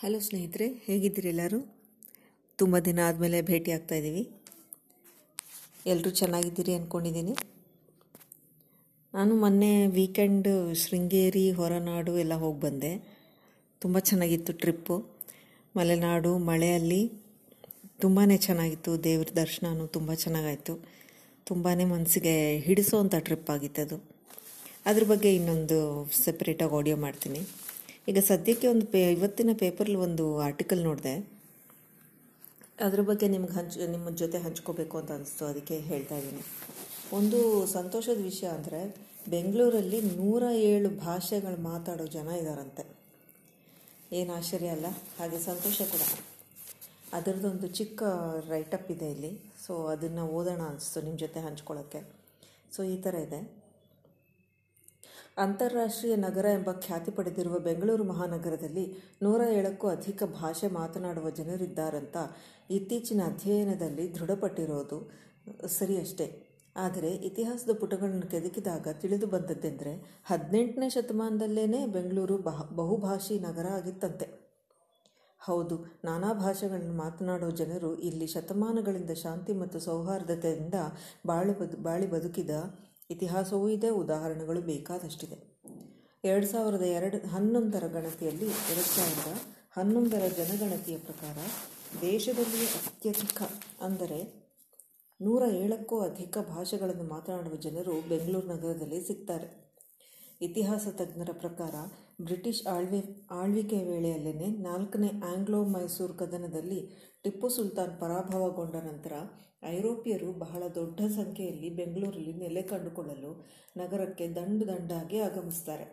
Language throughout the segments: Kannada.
ಹಲೋ ಸ್ನೇಹಿತರೆ, ಹೇಗಿದ್ದೀರಿ ಎಲ್ಲರೂ? ತುಂಬ ದಿನ ಆದಮೇಲೆ ಭೇಟಿ ಆಗ್ತಾ ಇದ್ದೀವಿ. ಎಲ್ಲರೂ ಚೆನ್ನಾಗಿದ್ದೀರಿ ಅಂದ್ಕೊಂಡಿದ್ದೀನಿ ನಾನು ಮೊನ್ನೆ ವೀಕೆಂಡ್ ಶೃಂಗೇರಿ, ಹೊರನಾಡು ಎಲ್ಲ ಹೋಗಿ ಬಂದೆ. ತುಂಬ ಚೆನ್ನಾಗಿತ್ತು ಟ್ರಿಪ್ಪು. ಮಲೆನಾಡು, ಮಳೆಯಲ್ಲಿ ತುಂಬಾ ಚೆನ್ನಾಗಿತ್ತು. ದೇವ್ರ ದರ್ಶನವೂ ತುಂಬ ಚೆನ್ನಾಗಾಯಿತು. ತುಂಬಾ ಮನಸ್ಸಿಗೆ ಹಿಡಿಸೋವಂಥ ಟ್ರಿಪ್ ಆಗಿತ್ತು ಅದು ಅದ್ರ ಬಗ್ಗೆ ಇನ್ನೊಂದು ಸೆಪ್ರೇಟಾಗಿ ಆಡಿಯೋ ಮಾಡ್ತೀನಿ. ಈಗ ಸದ್ಯಕ್ಕೆ ಒಂದು ಪೇ ಇವತ್ತಿನ ಪೇಪರಲ್ಲಿ ಒಂದು ಆರ್ಟಿಕಲ್ ನೋಡಿದೆ. ಅದ್ರ ಬಗ್ಗೆ ನಿಮ್ಗೆ ಹಂಚ್ ನಿಮ್ಮ ಜೊತೆ ಹಂಚ್ಕೋಬೇಕು ಅಂತ ಅನಿಸ್ತು, ಅದಕ್ಕೆ ಹೇಳ್ತಾ ಇದ್ದೀನಿ. ಒಂದು ಸಂತೋಷದ ವಿಷಯ ಅಂದರೆ, ಬೆಂಗಳೂರಲ್ಲಿ ನೂರ ಏಳು ಭಾಷೆಗಳು ಮಾತಾಡೋ ಜನ ಇದ್ದಾರಂತೆ ಏನು ಆಶ್ಚರ್ಯ ಅಲ್ಲ? ಹಾಗೆ ಸಂತೋಷ ಕೂಡ. ಅದರದ್ದೊಂದು ಚಿಕ್ಕ ರೈಟಪ್ ಇದೆ ಇಲ್ಲಿ. ಸೊ ಅದನ್ನು ಓದೋಣ ಅನಿಸ್ತು ನಿಮ್ಮ ಜೊತೆ ಹಂಚ್ಕೊಳ್ಳೋಕ್ಕೆ ಸೊ ಈ ಥರ ಇದೆ. ಅಂತಾರಾಷ್ಟ್ರೀಯ ನಗರ ಎಂಬ ಖ್ಯಾತಿ ಪಡೆದಿರುವ ಬೆಂಗಳೂರು ಮಹಾನಗರದಲ್ಲಿ ನೂರ ಏಳಕ್ಕೂ ಅಧಿಕ ಭಾಷೆ ಮಾತನಾಡುವ ಜನರಿದ್ದಾರಂತ ಇತ್ತೀಚಿನ ಅಧ್ಯಯನದಲ್ಲಿ ದೃಢಪಟ್ಟಿರೋದು ಸರಿಯಷ್ಟೇ. ಆದರೆ ಇತಿಹಾಸದ ಪುಟಗಳನ್ನು ಕೆದಕಿದಾಗ ತಿಳಿದು ಬಂದದ್ದೆಂದರೆ ಹದಿನೆಂಟನೇ ಶತಮಾನದಲ್ಲೇ ಬೆಂಗಳೂರು ಬಹ, ಬಹುಭಾಷಿ ನಗರ ಆಗಿತ್ತಂತೆ. ಹೌದು, ನಾನಾ ಭಾಷೆಗಳನ್ನು ಮಾತನಾಡುವ ಜನರು ಇಲ್ಲಿ ಶತಮಾನಗಳಿಂದ ಶಾಂತಿ ಮತ್ತು ಸೌಹಾರ್ದತೆಯಿಂದ ಬಾಳು ಬದು, ಬಾಳಿ ಬದುಕಿದ ಇತಿಹಾಸವೂ ಇದೆ, ಉದಾಹರಣೆಗಳು ಬೇಕಾದಷ್ಟಿದೆ. ಎರಡು ಸಾವಿರದ ಎರಡು ಹನ್ನೊಂದರ ಗಣತಿಯಲ್ಲಿ ಎರಡು ಸಾವಿರದ ಹನ್ನೊಂದರ ಜನಗಣತಿಯ ಪ್ರಕಾರ ದೇಶದಲ್ಲಿಯೇ ಅತ್ಯಧಿಕ ಅಂದರೆ ನೂರ ಏಳಕ್ಕೂ ಅಧಿಕ ಭಾಷೆಗಳನ್ನು ಮಾತನಾಡುವ ಜನರು ಬೆಂಗಳೂರು ನಗರದಲ್ಲಿ ಸಿಗ್ತಾರೆ. ಇತಿಹಾಸ ತಜ್ಞರ ಪ್ರಕಾರ, ಬ್ರಿಟಿಷ್ ಆಳ್ವಿ ಆಳ್ವಿಕೆಯ ವೇಳೆಯಲ್ಲೇ ನಾಲ್ಕನೇ ಆಂಗ್ಲೋ ಮೈಸೂರು ಕದನದಲ್ಲಿ ಟಿಪ್ಪು ಸುಲ್ತಾನ್ ಪರಾಭವಗೊಂಡ ನಂತರ ಐರೋಪಿಯರು ಬಹಳ ದೊಡ್ಡ ಸಂಖ್ಯೆಯಲ್ಲಿ ಬೆಂಗಳೂರಲ್ಲಿ ನೆಲೆ ಕಂಡುಕೊಳ್ಳಲು ನಗರಕ್ಕೆ ದಂಡು ದಂಡಾಗಿ ಆಗಮಿಸ್ತಾರೆ.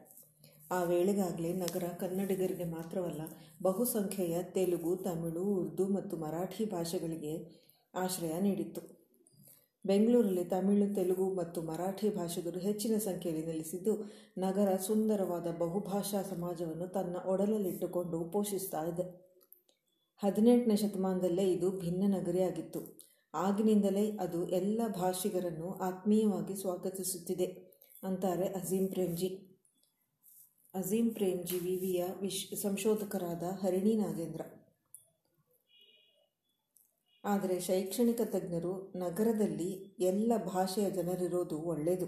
ಆ ವೇಳೆಗಾಗಲೇ ನಗರ ಕನ್ನಡಿಗರಿಗೆ ಮಾತ್ರವಲ್ಲ, ಬಹುಸಂಖ್ಯೆಯ ತೆಲುಗು, ತಮಿಳು, ಉರ್ದು ಮತ್ತು ಮರಾಠಿ ಭಾಷೆಗಳಿಗೆ ಆಶ್ರಯ ನೀಡಿತ್ತು. ಬೆಂಗಳೂರಲ್ಲಿ ತಮಿಳು, ತೆಲುಗು ಮತ್ತು ಮರಾಠಿ ಭಾಷಿಗರು ಹೆಚ್ಚಿನ ಸಂಖ್ಯೆಯಲ್ಲಿ ನೆಲೆಸಿದ್ದು, ನಗರ ಸುಂದರವಾದ ಬಹುಭಾಷಾ ಸಮಾಜವನ್ನು ತನ್ನ ಒಡಲಲ್ಲಿಟ್ಟುಕೊಂಡು ಪೋಷಿಸ್ತಾ ಇದೆ. ಹದಿನೆಂಟನೇ ಶತಮಾನದಲ್ಲೇ ಇದು ಭಿನ್ನ ನಗರಿಯಾಗಿತ್ತು. ಆಗಿನಿಂದಲೇ ಅದು ಎಲ್ಲ ಭಾಷಿಗರನ್ನು ಆತ್ಮೀಯವಾಗಿ ಸ್ವಾಗತಿಸುತ್ತಿದೆ ಅಂತಾರೆ ಅಜೀಂ ಪ್ರೇಮ್ಜಿ. ಅಜೀಂ ಪ್ರೇಮ್ಜಿ ವಿವಿಯ ವಿಶ್, ಸಂಶೋಧಕರಾದ ಹರಿಣಿ ನಾಗೇಂದ್ರ. ಆದರೆ ಶೈಕ್ಷಣಿಕ ತಜ್ಞರು ನಗರದಲ್ಲಿ ಎಲ್ಲ ಭಾಷೆಯ ಜನರಿರೋದು ಒಳ್ಳೆಯದು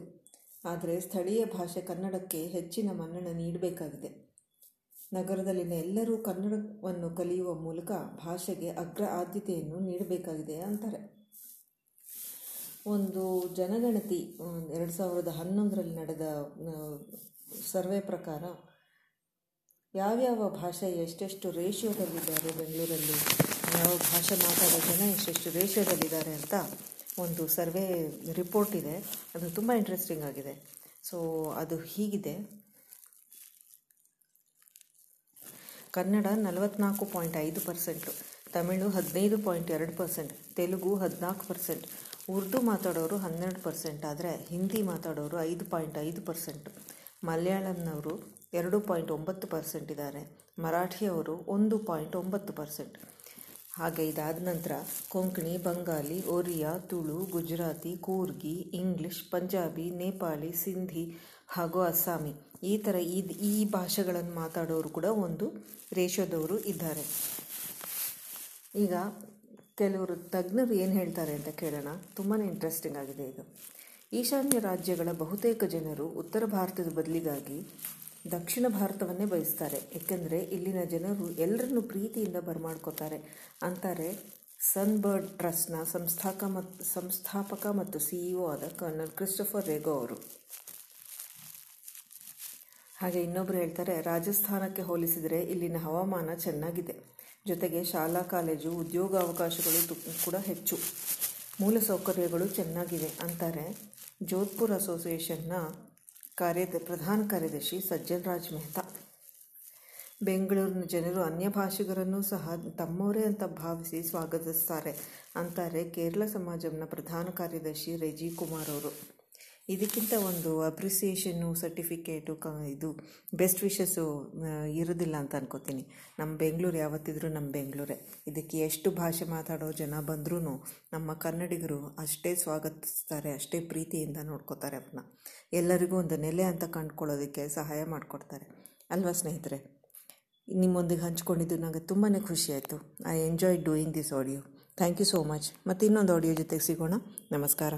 ಆದರೆ ಸ್ಥಳೀಯ ಭಾಷೆ ಕನ್ನಡಕ್ಕೆ ಹೆಚ್ಚಿನ ಮನ್ನಣೆ ನೀಡಬೇಕಾಗಿದೆ. ನಗರದಲ್ಲಿನ ಎಲ್ಲರೂ ಕನ್ನಡವನ್ನು ಕಲಿಯುವ ಮೂಲಕ ಭಾಷೆಗೆ ಅಗ್ರ ಆದ್ಯತೆಯನ್ನು ನೀಡಬೇಕಾಗಿದೆ ಅಂತಾರೆ. ಒಂದು ಜನಗಣತಿ ಎರಡು ಸಾವಿರದ ಹನ್ನೊಂದರಲ್ಲಿ ನಡೆದ ಸರ್ವೆ ಪ್ರಕಾರ ಯಾವ್ಯಾವ ಭಾಷೆ ಎಷ್ಟೆಷ್ಟು ರೇಷಿಯೋದಲ್ಲಿದ್ದಾರೆ ಬೆಂಗಳೂರಲ್ಲಿ? ಯಾವ ಭಾಷೆ ಮಾತಾಡೋ ಜನ ಎಷ್ಟೆಷ್ಟು ದೇಶದಲ್ಲಿದ್ದಾರೆ ಅಂತ ಒಂದು ಸರ್ವೆ ರಿಪೋರ್ಟ್ ಇದೆ. ಅದು ತುಂಬ ಇಂಟ್ರೆಸ್ಟಿಂಗ್ ಆಗಿದೆ. ಸೊ ಅದು ಹೀಗಿದೆ. ಕನ್ನಡ ನಲವತ್ನಾಲ್ಕು ಪಾಯಿಂಟ್ ಐದು ಪರ್ಸೆಂಟು, ತಮಿಳು ಹದಿನೈದು ಪಾಯಿಂಟ್ ಎರಡು ಪರ್ಸೆಂಟ್, ತೆಲುಗು ಹದಿನಾಲ್ಕು ಪರ್ಸೆಂಟ್, ಉರ್ದು ಮಾತಾಡೋರು ಹನ್ನೆರಡು ಪರ್ಸೆಂಟ್, ಆದರೆ ಹಿಂದಿ ಮಾತಾಡೋರು ಐದು ಪಾಯಿಂಟ್ ಐದು ಪರ್ಸೆಂಟ್. ಮಲಯಾಳಂನವರು ಎರಡು ಪಾಯಿಂಟ್ ಒಂಬತ್ತು ಪರ್ಸೆಂಟ್ ಇದ್ದಾರೆ. ಮರಾಠಿಯವರು ಒಂದು ಪಾಯಿಂಟ್ ಒಂಬತ್ತು ಪರ್ಸೆಂಟ್. ಹಾಗೆ ಇದಾದ ನಂತರ ಕೊಂಕಣಿ ಬಂಗಾಲಿ ಒರಿಯಾ, ತುಳು, ಗುಜರಾತಿ, ಕೂರ್ಗಿ, ಇಂಗ್ಲಿಷ್, ಪಂಜಾಬಿ, ನೇಪಾಳಿ, ಸಿಂಧಿ ಹಾಗೂ ಅಸ್ಸಾಮಿ. ಈ ಥರ ಈ ಈ ಭಾಷೆಗಳನ್ನು ಮಾತಾಡೋರು ಕೂಡ ಒಂದು ರೇಷೋದವರು ಇದ್ದಾರೆ. ಈಗ ಕೆಲವರು ತಜ್ಞರು ಏನು ಹೇಳ್ತಾರೆ ಅಂತ ಕೇಳೋಣ. ತುಂಬಾ ಇಂಟ್ರೆಸ್ಟಿಂಗ್ ಆಗಿದೆ ಇದು. ಈಶಾನ್ಯ ರಾಜ್ಯಗಳ ಬಹುತೇಕ ಜನರು ಉತ್ತರ ಭಾರತದ ಬದಲಿಗಾಗಿ ದಕ್ಷಿಣ ಭಾರತವನ್ನೇ ಬಯಸ್ತಾರೆ. ಏಕೆಂದರೆ ಇಲ್ಲಿನ ಜನರು ಎಲ್ಲರನ್ನು ಪ್ರೀತಿಯಿಂದ ಬರಮಾಡ್ಕೋತಾರೆ. ಅಂತಾರೆ, ಸನ್ಬರ್ಡ್ ಟ್ರಸ್ಟ್ನ ಸಂಸ್ಥಾಕ ಮತ್ತು ಸಂಸ್ಥಾಪಕ ಮತ್ತು ಸಿಇಒ ಆದ ಕರ್ನಲ್ ಕ್ರಿಸ್ಟೋಫರ್ ರೇಗೋ ಅವರು. ಹಾಗೆ ಇನ್ನೊಬ್ಬರು ಹೇಳ್ತಾರೆ, ರಾಜಸ್ಥಾನಕ್ಕೆ ಹೋಲಿಸಿದರೆ ಇಲ್ಲಿನ ಹವಾಮಾನ ಚೆನ್ನಾಗಿದೆ. ಜೊತೆಗೆ ಶಾಲಾ, ಕಾಲೇಜು ಉದ್ಯೋಗ ಅವಕಾಶಗಳು ಕೂಡ ಹೆಚ್ಚು. ಮೂಲಸೌಕರ್ಯಗಳು ಚೆನ್ನಾಗಿವೆ ಅಂತಾರೆ. ಜೋಧ್ಪುರ್ ಅಸೋಸಿಯೇಷನ್ನ ಕಾರ್ಯದ, ಪ್ರಧಾನ ಕಾರ್ಯದರ್ಶಿ ಸಜ್ಜನ್ ರಾಜ್ ಮೆಹ್ತಾ. ಬೆಂಗಳೂರಿನ ಜನರು ಅನ್ಯ ಭಾಷಿಗರನ್ನೂ ಸಹ ತಮ್ಮವರೇ ಅಂತ ಭಾವಿಸಿ ಸ್ವಾಗತಿಸ್ತಾರೆ, ಅಂತಾರೆ ಕೇರಳ ಸಮಾಜಂನ ಪ್ರಧಾನ ಕಾರ್ಯದರ್ಶಿ ರೆಜಿ ಕುಮಾರ್ ಅವರು. ಇದಕ್ಕಿಂತ ಒಂದು ಅಪ್ರಿಸಿಯೇಷನ್ನು ಸರ್ಟಿಫಿಕೇಟು ಕ ಇದು ಬೆಸ್ಟ್ ವಿಶಸ್ಸು ಇರೋದಿಲ್ಲ ಅಂತ ಅನ್ಕೋತೀನಿ. ನಮ್ಮ ಬೆಂಗಳೂರು ಯಾವತ್ತಿದ್ರೂ ನಮ್ಮ ಬೆಂಗಳೂರೇ. ಇದಕ್ಕೆ ಎಷ್ಟು ಭಾಷೆ ಮಾತಾಡೋ ಜನ ಬಂದ್ರೂ ನಮ್ಮ ಕನ್ನಡಿಗರು ಅಷ್ಟೇ ಸ್ವಾಗತಿಸ್ತಾರೆ, ಅಷ್ಟೇ ಪ್ರೀತಿಯಿಂದ ನೋಡ್ಕೋತಾರೆ ಅದನ್ನ ಎಲ್ಲರಿಗೂ ಒಂದು ನೆಲೆ ಅಂತ ಕಂಡುಕೊಳ್ಳೋದಕ್ಕೆ ಸಹಾಯ ಮಾಡಿಕೊಡ್ತಾರೆ. ಅಲ್ವಾ ಸ್ನೇಹಿತರೆ? ನಿಮ್ಮೊಂದಿಗೆ ಹಂಚ್ಕೊಂಡಿದ್ದು ನನಗೆ ತುಂಬಾ ಖುಷಿಯಾಯಿತು I enjoy doing this audio thank you so much ಮತ್ತು ಇನ್ನೊಂದು ಆಡಿಯೋ ಜೊತೆಗೆ ಸಿಗೋಣ. ನಮಸ್ಕಾರ.